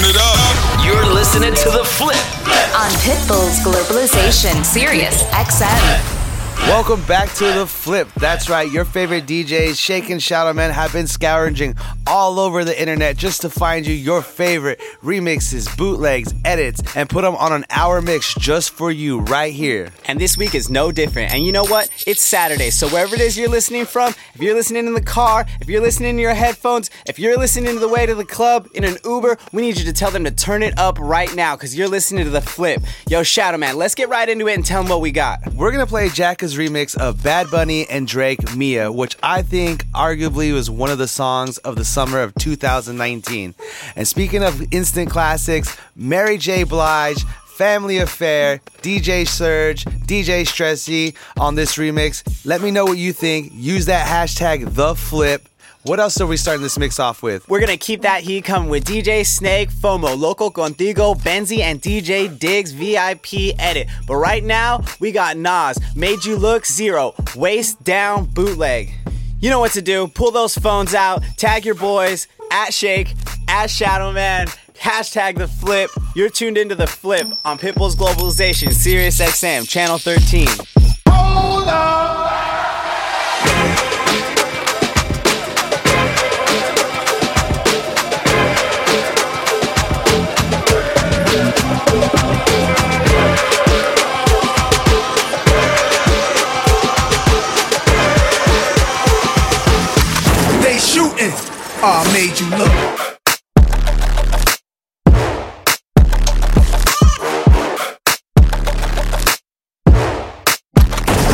Turn it up. You're listening to The Flip on Pitbull's Globalization, Sirius XM. Welcome back to The Flip. That's right, your favorite DJs, Shake and Shadow Man, have been scourging all over the internet just to find you your favorite remixes, bootlegs, edits, and put them on an hour mix just for you right here. And this week is no different. And you know what? It's Saturday, so wherever it is you're listening from, if you're listening in the car, if you're listening in your headphones, if you're listening to the way to the club in an Uber, we need you to tell them to turn it up right now because you're listening to The Flip. Yo, Shadow Man, let's get right into it and tell them what we got. We're gonna play Remix of Bad Bunny and Drake Mia, which I think arguably was one of the songs of the summer of 2019. And speaking of instant classics, Mary J. Blige, Family Affair, DJ Serg, DJ Stressy on this remix. Let me know what you think. Use that hashtag the flip. What else are we starting this mix off with? We're gonna keep that heat coming with DJ Snake, FOMO, Loco Contigo, Benzi, and DJ Diggs VIP edit. But right now, we got Nas, Made You Look Zero, Waist Down Bootleg. You know what to do. Pull those phones out, tag your boys at Shake, at Shadow Man, hashtag the flip. You're tuned into the flip on Pitbull's Globalization, Sirius XM, Channel 13. Hold on. I made you look.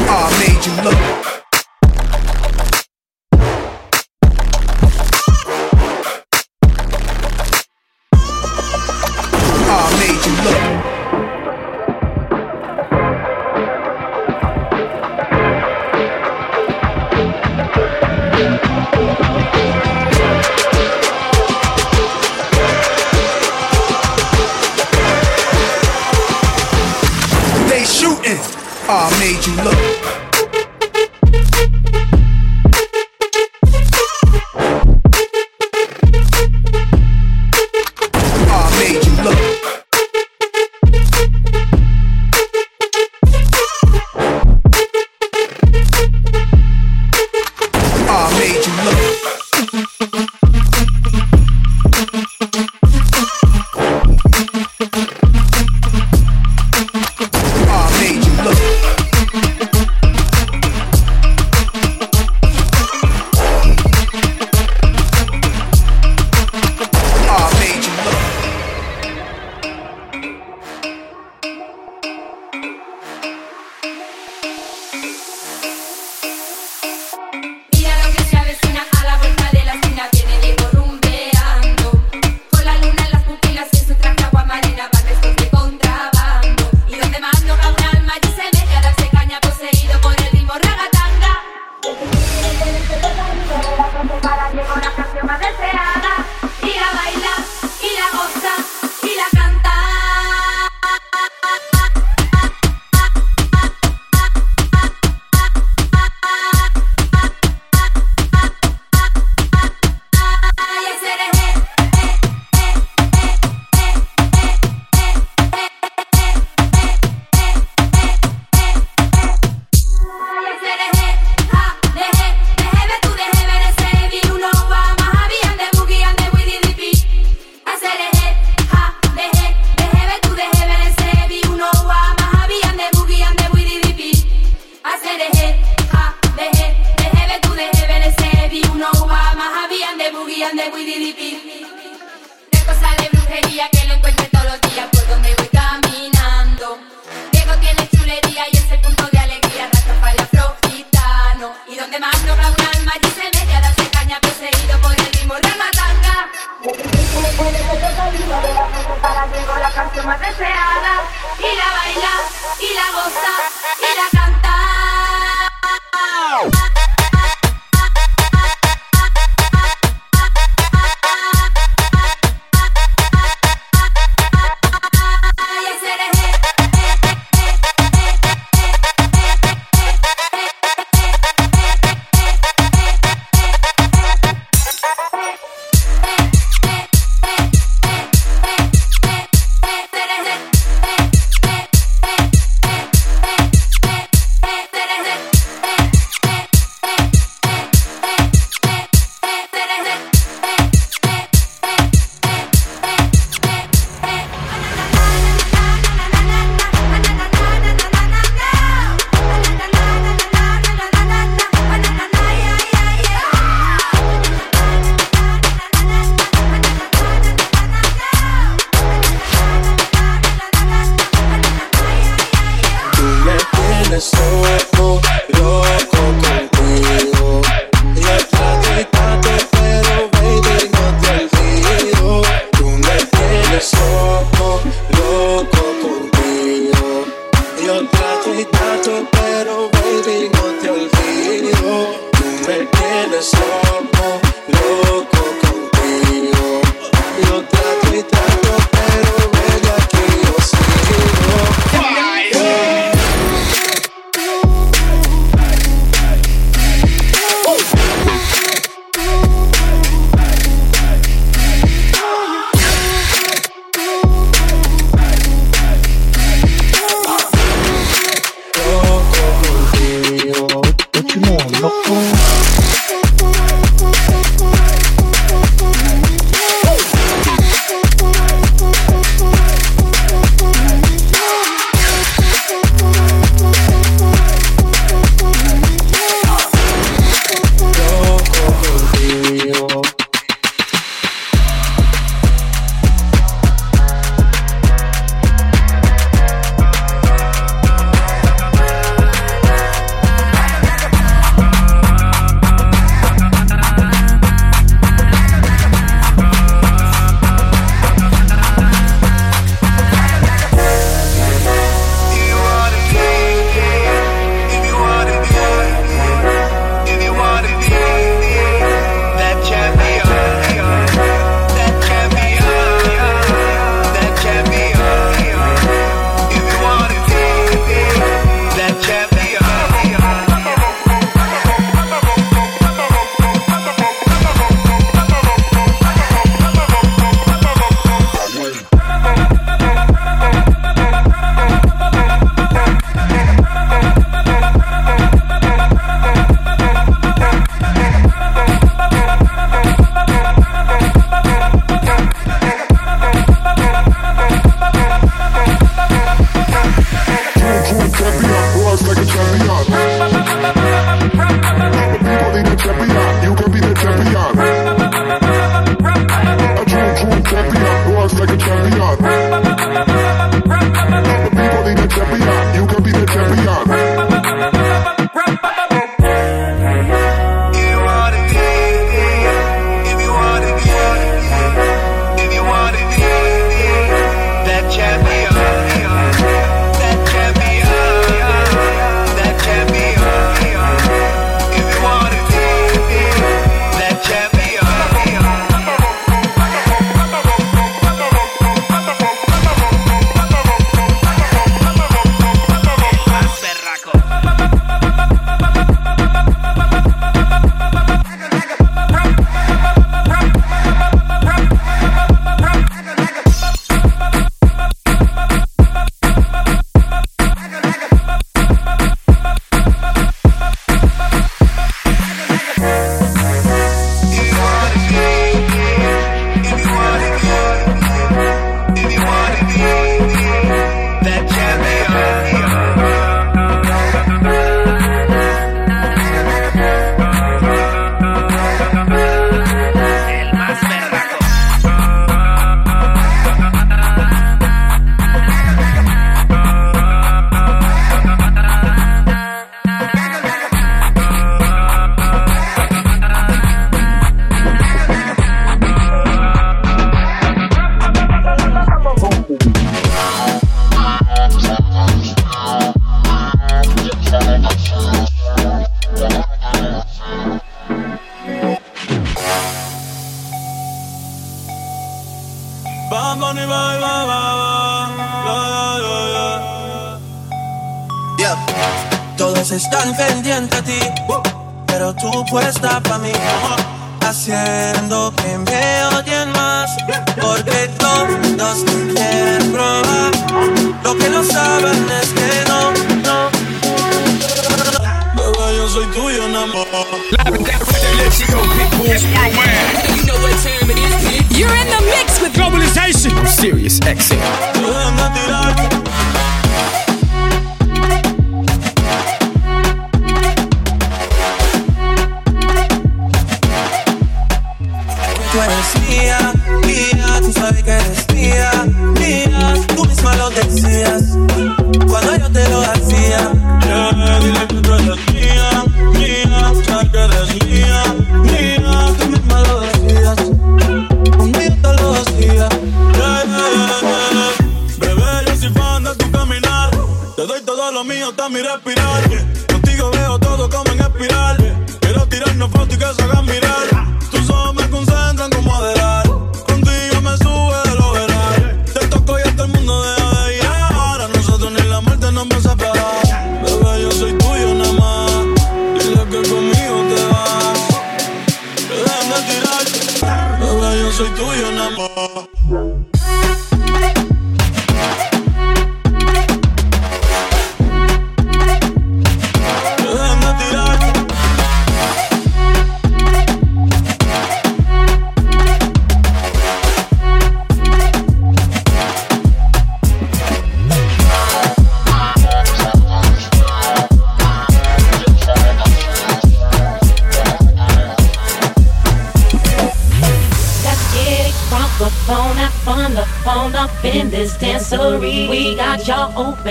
I made you look. slow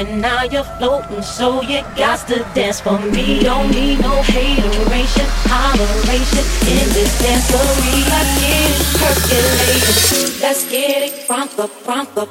y'all now you're floating, so you got to dance for me. Don't need no hateration, holleration in this dancery. Let's get it percolating. Let's get it from the from the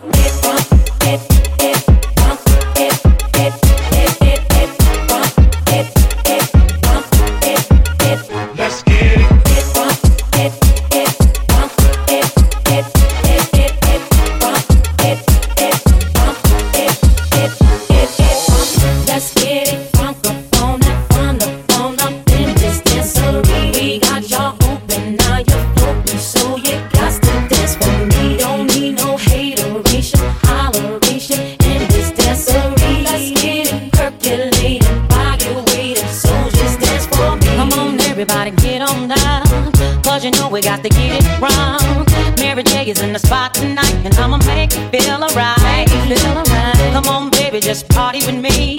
Feel alright. Come on, baby, just party with me.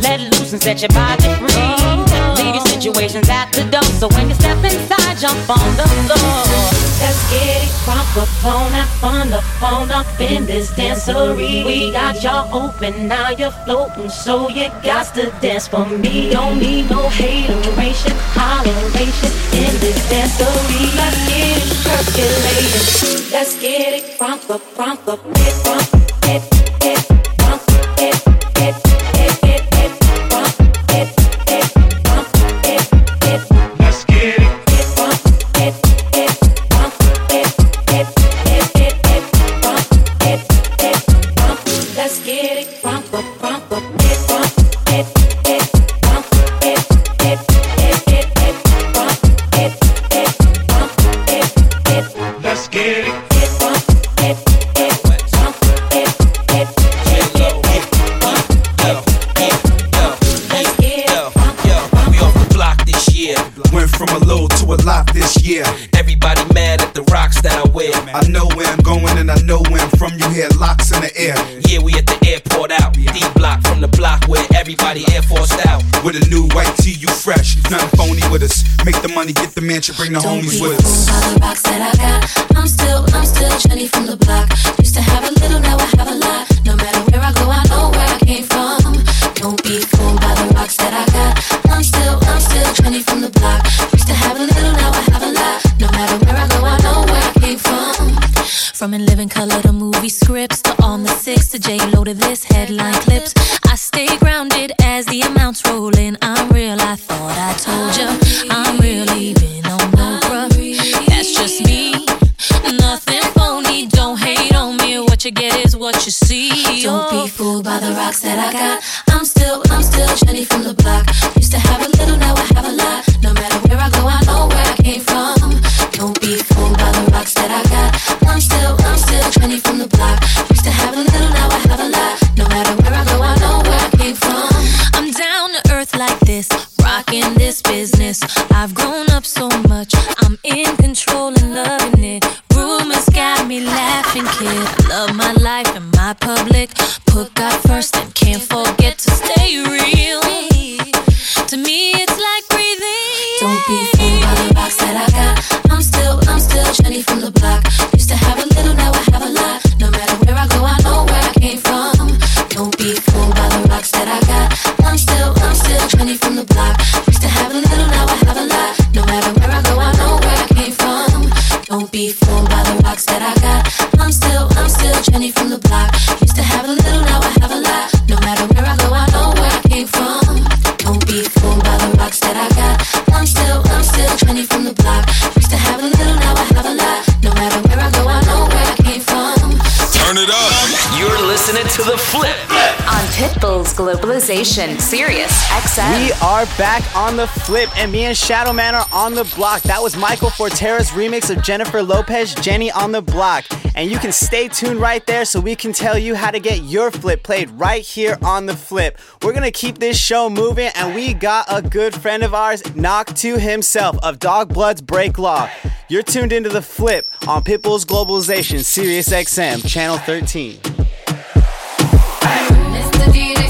Let loose and set your body free. Leave your situations at the door. So when you step inside, jump on the floor. Let's get it the phone up on the phone up in this dancery. We got y'all open, now you're floating, so you got to dance for me. Don't need no hateration, holleration in this dancery. Let's get it percolating. Let's get it from the from the it locks air. Yeah, we at the airport out. D block from the block where everybody air Force out. With a new white tee, you fresh. Nothing phony with us. Make the money, get the mansion, bring the Don't homies be with us. fooled by the rocks that I got. I'm still, I'm still Jenny from the block. Used to have a little, now I have a lot. No matter where I go, I know where I came from. Don't be fooled by the rocks that I got. I'm still From in living color to movie scripts to on the six to J Lo to this headline clips. I stay grounded as the amounts roll in. I'm real. I thought I told ya. I'm real, even on Oprah. That's just me. Nothing phony. Don't hate on me. What you get is what you see. Don't be fooled by the rocks that I got. I'm still, I'm still Jenny from the block. Used to have a little, now I have a lot. Civilization, XM. We are back on the flip, and me and Shadow Man are on the block. That was Michael Fortera's remix of Jennifer Lopez, Jenny on the Block. And you can stay tuned right there so we can tell you how to get your flip played right here on the flip. We're gonna keep this show moving, and we got a good friend of ours, Knock Two himself of Dog Bloods Break Law. You're tuned into the flip on Pitbull's Globalization, Sirius XM, Channel 13. Mr. DJ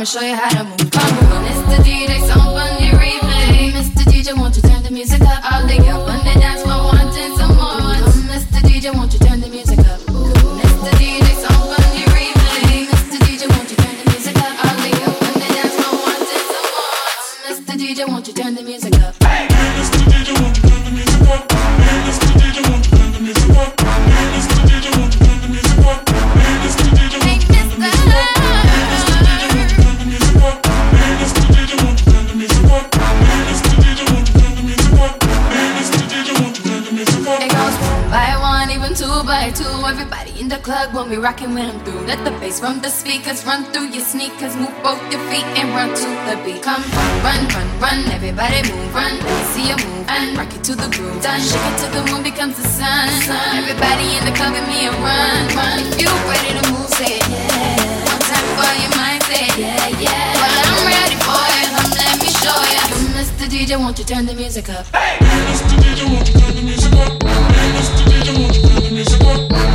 I'ma show you how to move. you rocking when I'm through. Let the bass run the speakers, run through your sneakers, move both your feet and run to the beat. Come run, run, run, run, everybody move, run. See you move and rock it to the groove. Done, shake it till the moon becomes the sun. Everybody in the club, give me a run, run. If you ready to move, say. Yeah. One time for your mind, say. Yeah, yeah. Well, I'm ready for it. Come let me show ya. Yo, Mr. DJ, won't you turn the music up? Hey, Mr. DJ, won't you turn the music up? Hey, Mr. DJ, won't you turn the music up?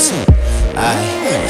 I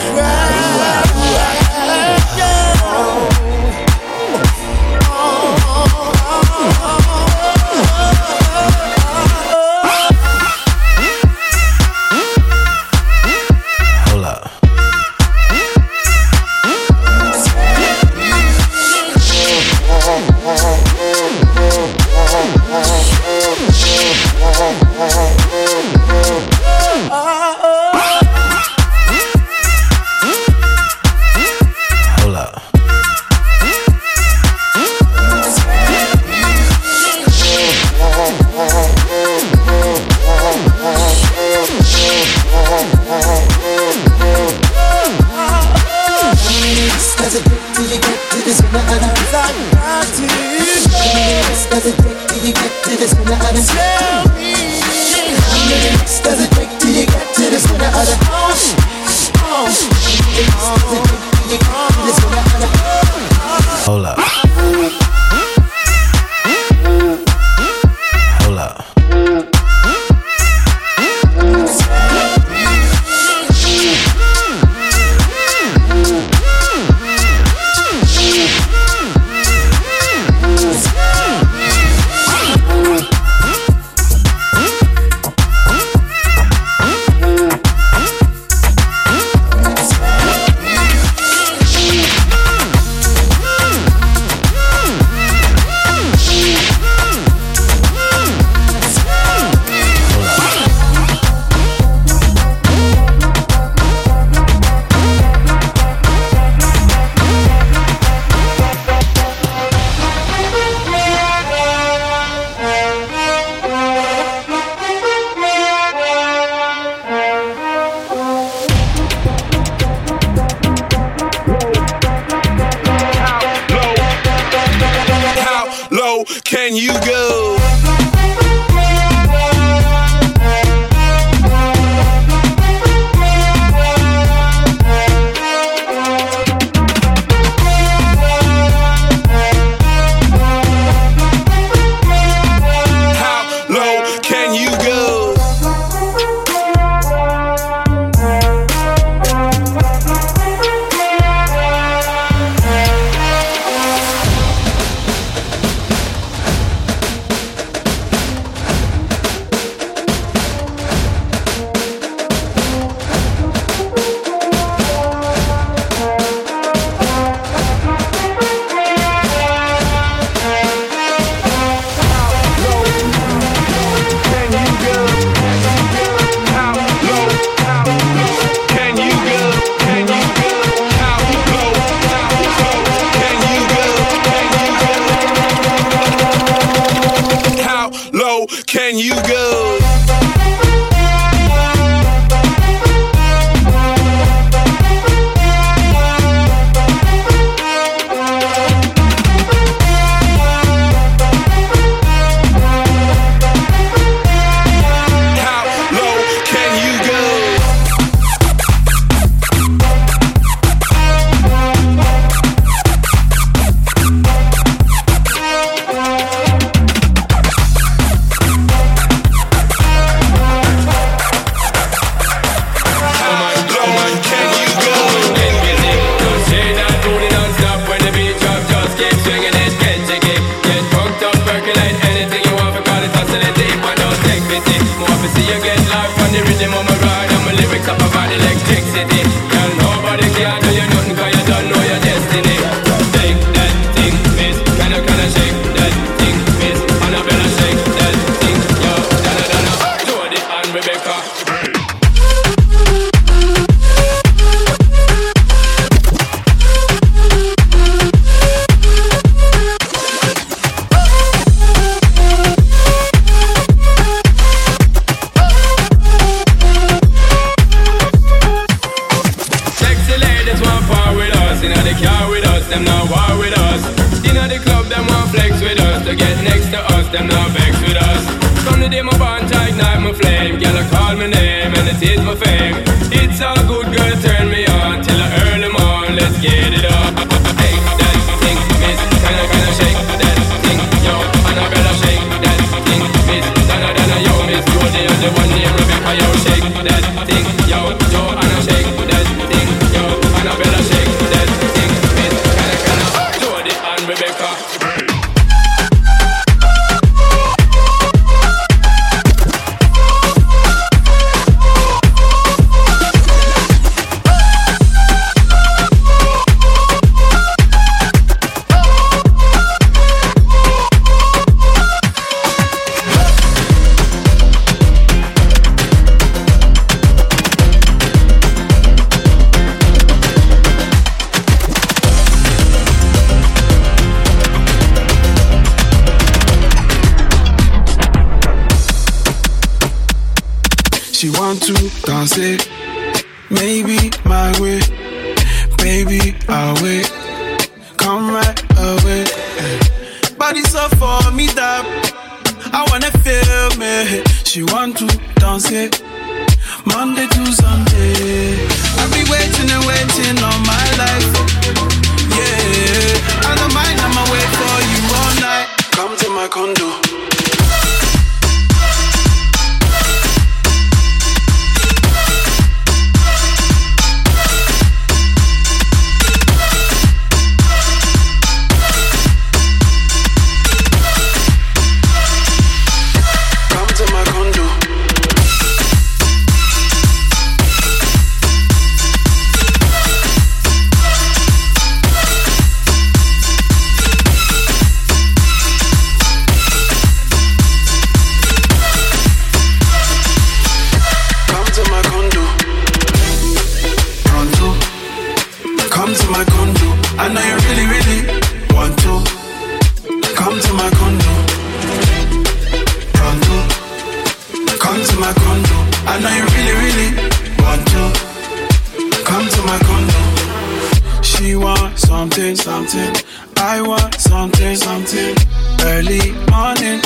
something. I want something, something. Early morning.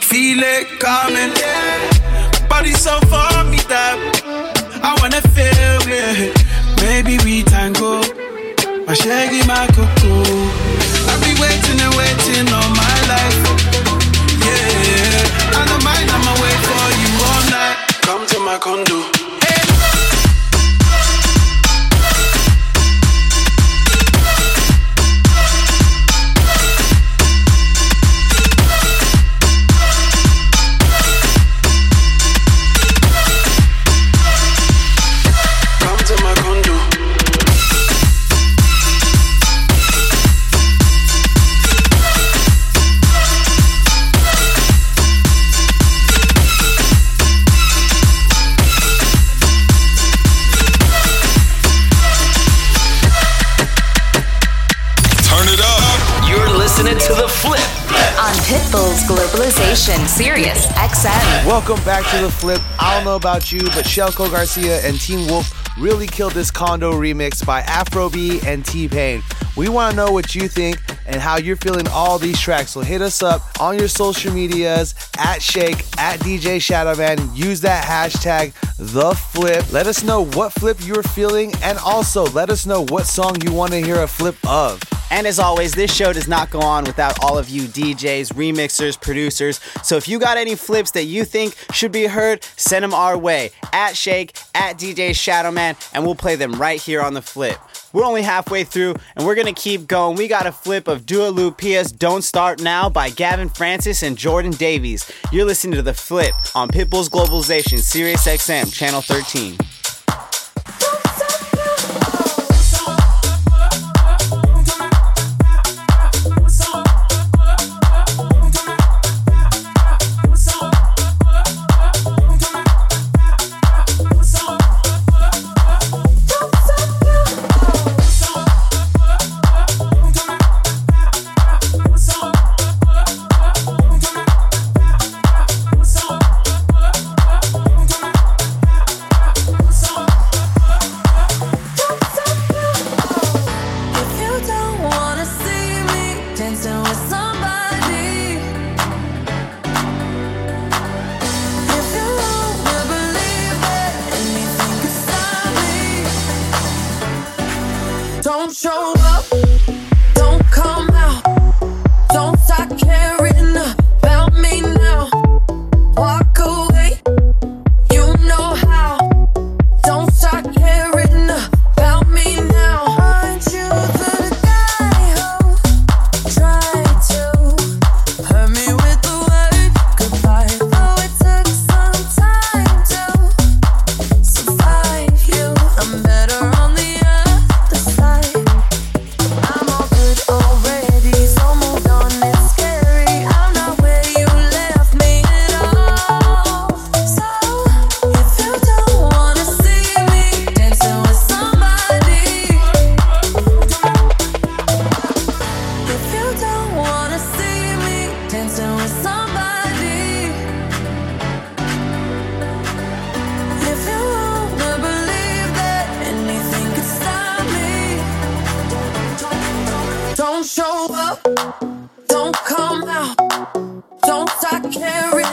Feel it coming. Body so for me that I wanna feel it. Maybe we tango. My shaggy, my cocoa. I've been waiting and waiting all my life. Yeah, I don't mind. I'ma wait for you all night. Come to my condo. Welcome back to the flip. I don't know about you, but Shelco Garcia and Team Wolf really killed this condo remix by Afrobeat and T Pain. We want to know what you think and how you're feeling all these tracks. So hit us up on your social medias at Shake, at DJ Shadowman. Use that hashtag the flip. Let us know what flip you're feeling and also let us know what song you want to hear a flip of. And as always, this show does not go on without all of you DJs, remixers, producers. So if you got any flips that you think should be heard, send them our way at Shake, at DJ Shadowman, and we'll play them right here on the flip. We're only halfway through, and we're gonna keep going. We got a flip of Dua Lipa's "Don't Start Now" by Gavin Francis and Jordan Davies. You're listening to the flip on Pitbull's Globalization, Sirius XM, Channel 13. show up, don't come out, don't start caring.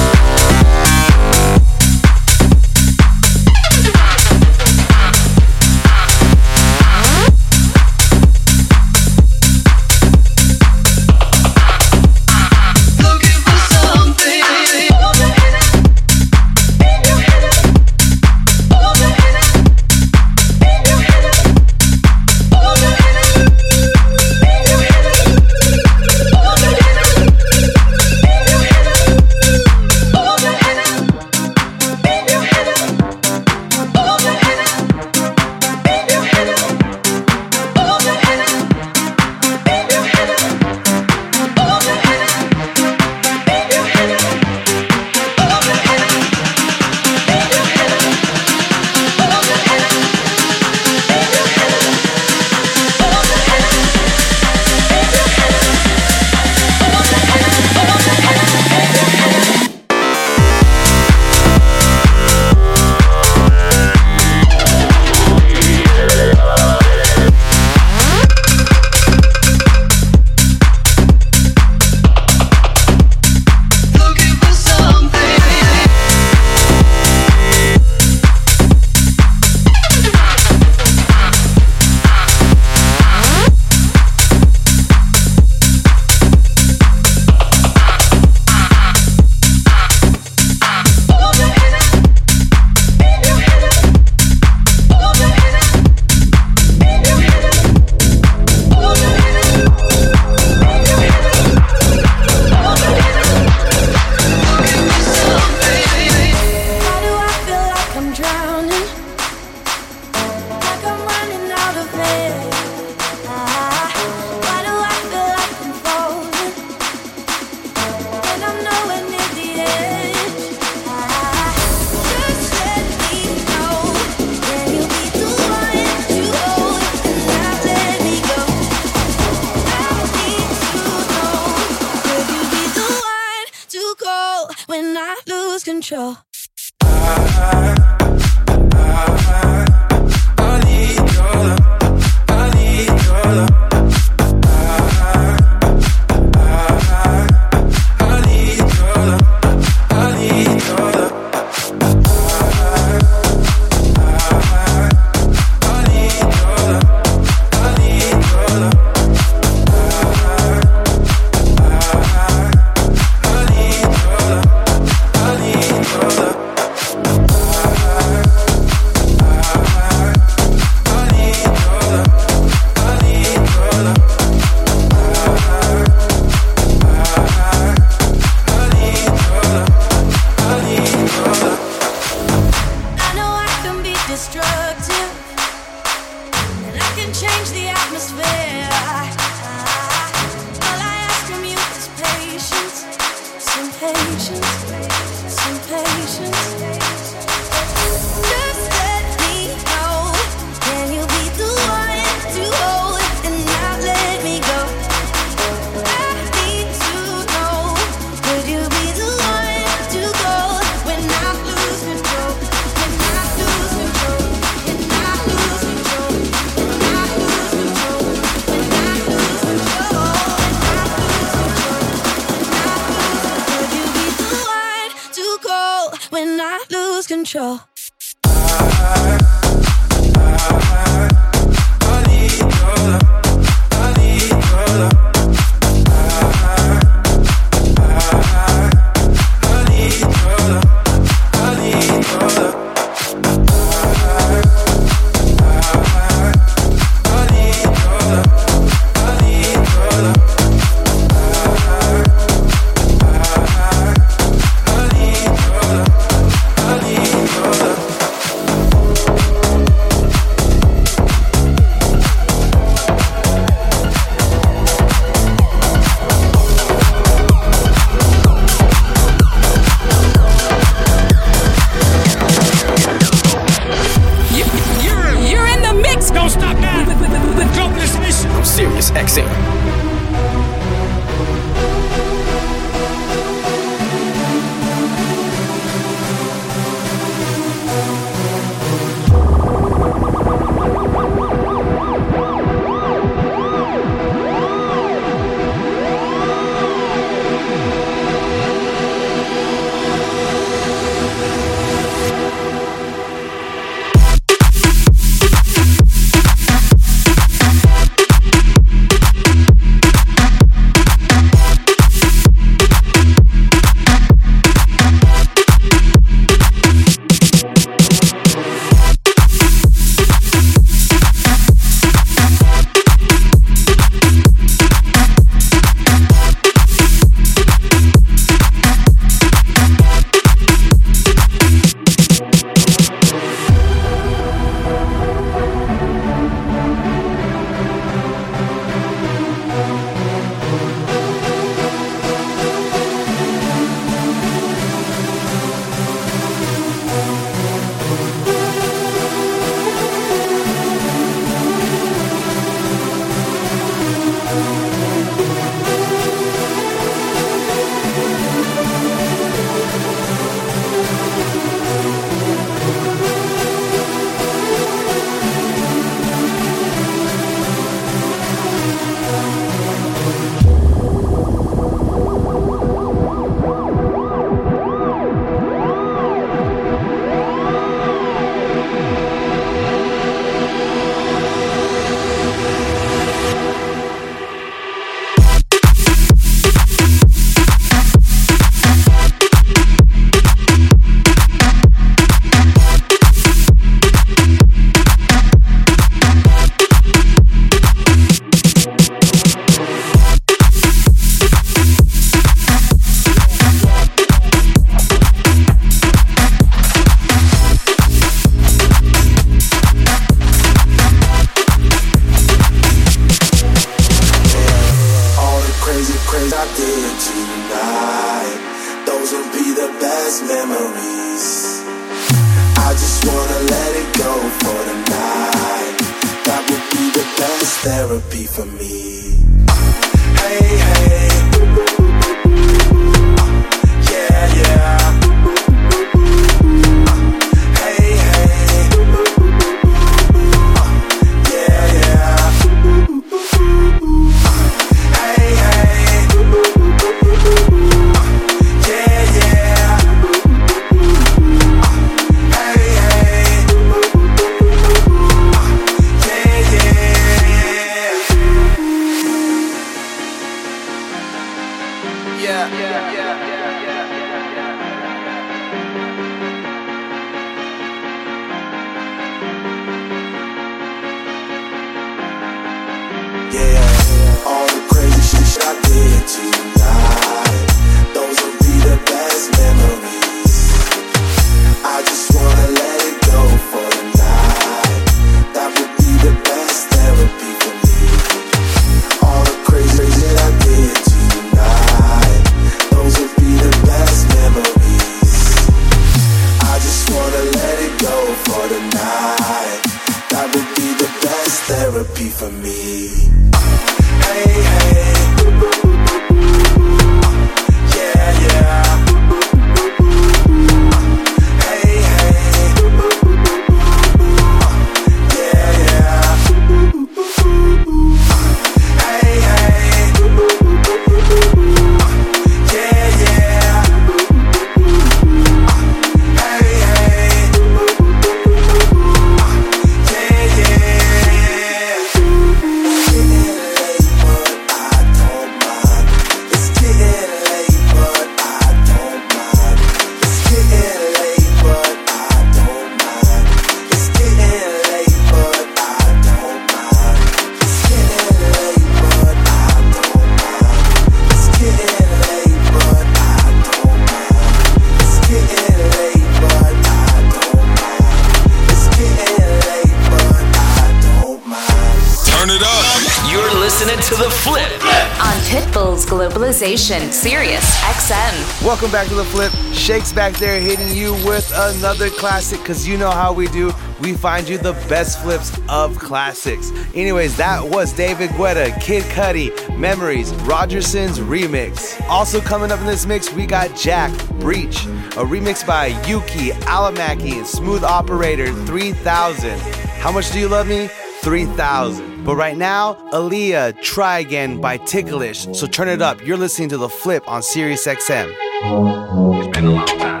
Shakes back there hitting you with another classic because you know how we do. We find you the best flips of classics. Anyways, that was David Guetta, Kid Cudi, Memories, Rogerson's remix. Also coming up in this mix, we got Jack, Breach, a remix by Uki, Alamaki, and Smooth Operator 3000. How much do you love me? 3000. But right now, Aaliyah, Try Again by Ticklish. So turn it up. You're listening to The Flip on SiriusXM. XM a long time.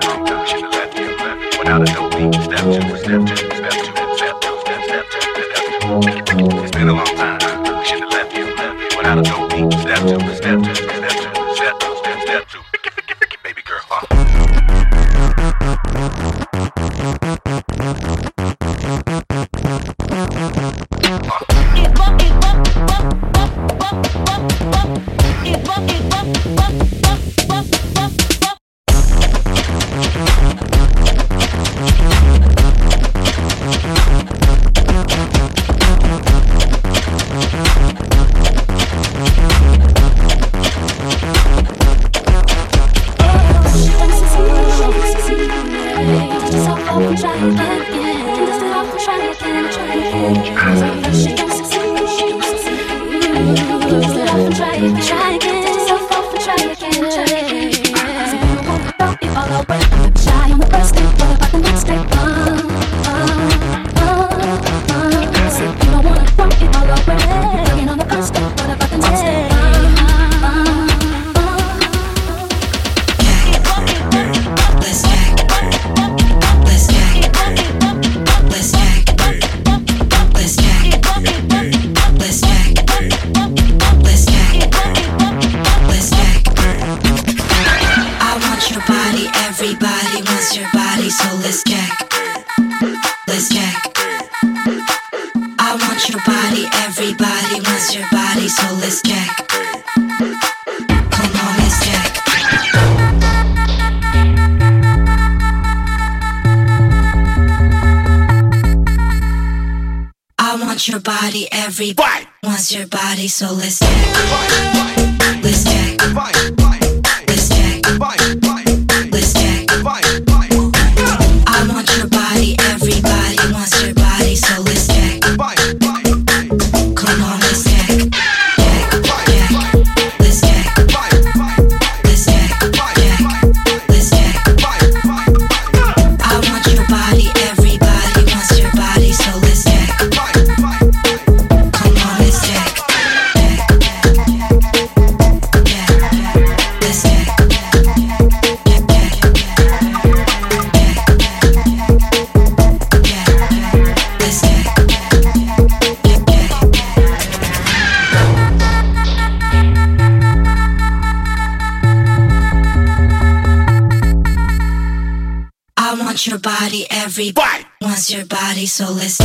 Left. Without a no beat, step two, step two, step two, step two, step two, step two. It's been a long time. So listen.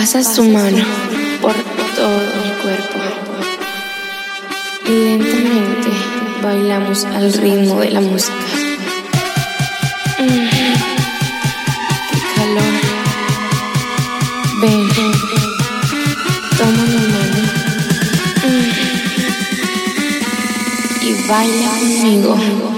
Pasa su mano por todo el cuerpo. Y lentamente bailamos al ritmo de la música. ¡Qué calor! Ven, toma mi mano y baila conmigo.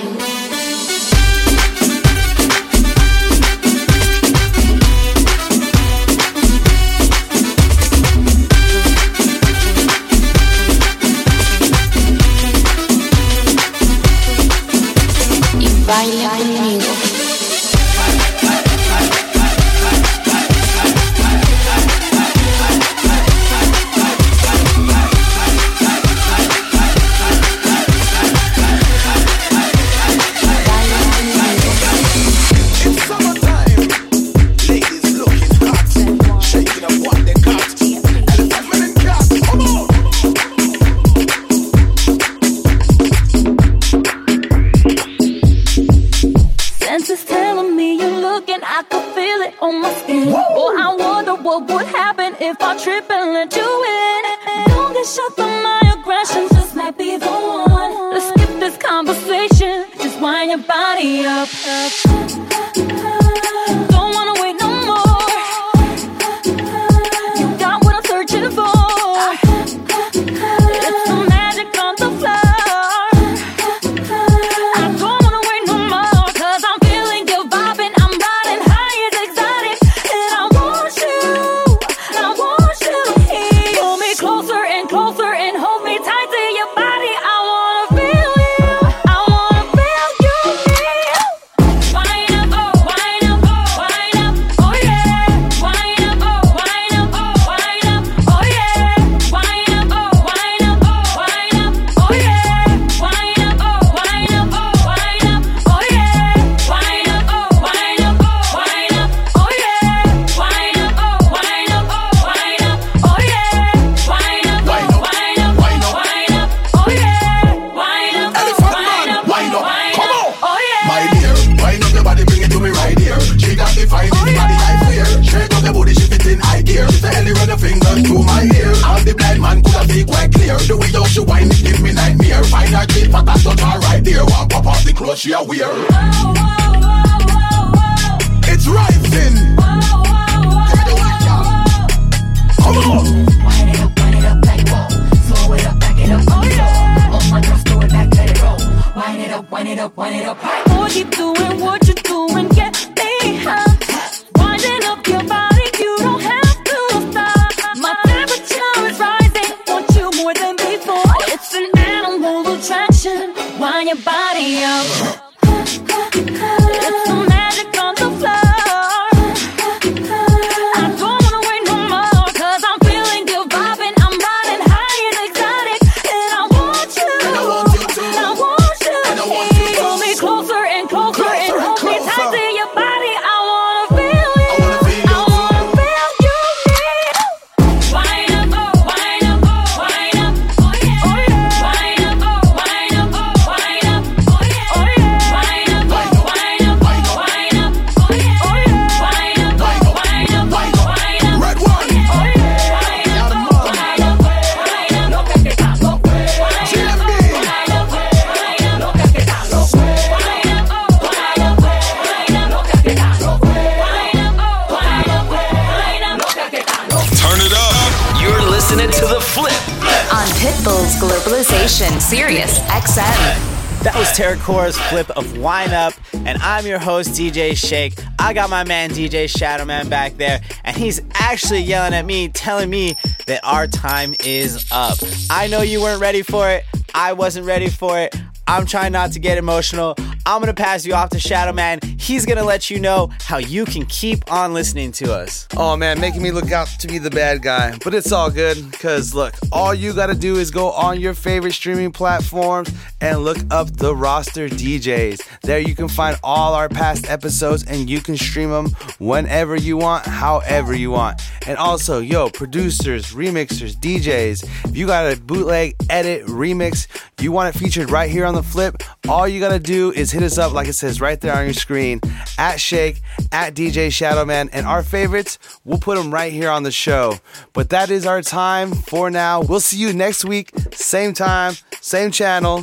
Sirius XM. That was Terracora's flip of Wine Up, and I'm your host, DJ Shake. I got my man, DJ Shadowman, back there, and he's actually yelling at me, telling me that our time is up. I know you weren't ready for it. I wasn't ready for it. I'm trying not to get emotional. I'm gonna pass you off to Shadowman. He's gonna let you know how you can keep on listening to us. Oh man, making me look out to be the bad guy. But it's all good because look, all you gotta do is go on your favorite streaming platforms and look up the roster DJs. There you can find all our past episodes and you can stream them whenever you want, however you want. And also, yo, producers, remixers, DJs, if you got a bootleg, edit, remix, you want it featured right here on the flip, all you gotta do is hit us up like it says right there on your screen at Shake, at DJ Shadowman, and our favorites, we'll put them right here on the show. But that is our time for now. We'll see you next week, same time, same channel,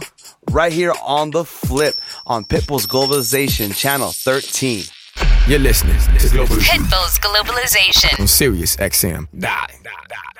right here on the flip on Pitbull's Globalization, channel 13. You're listening to Global Pitbull's Globalization. on Sirius XM. Die, die, die, die.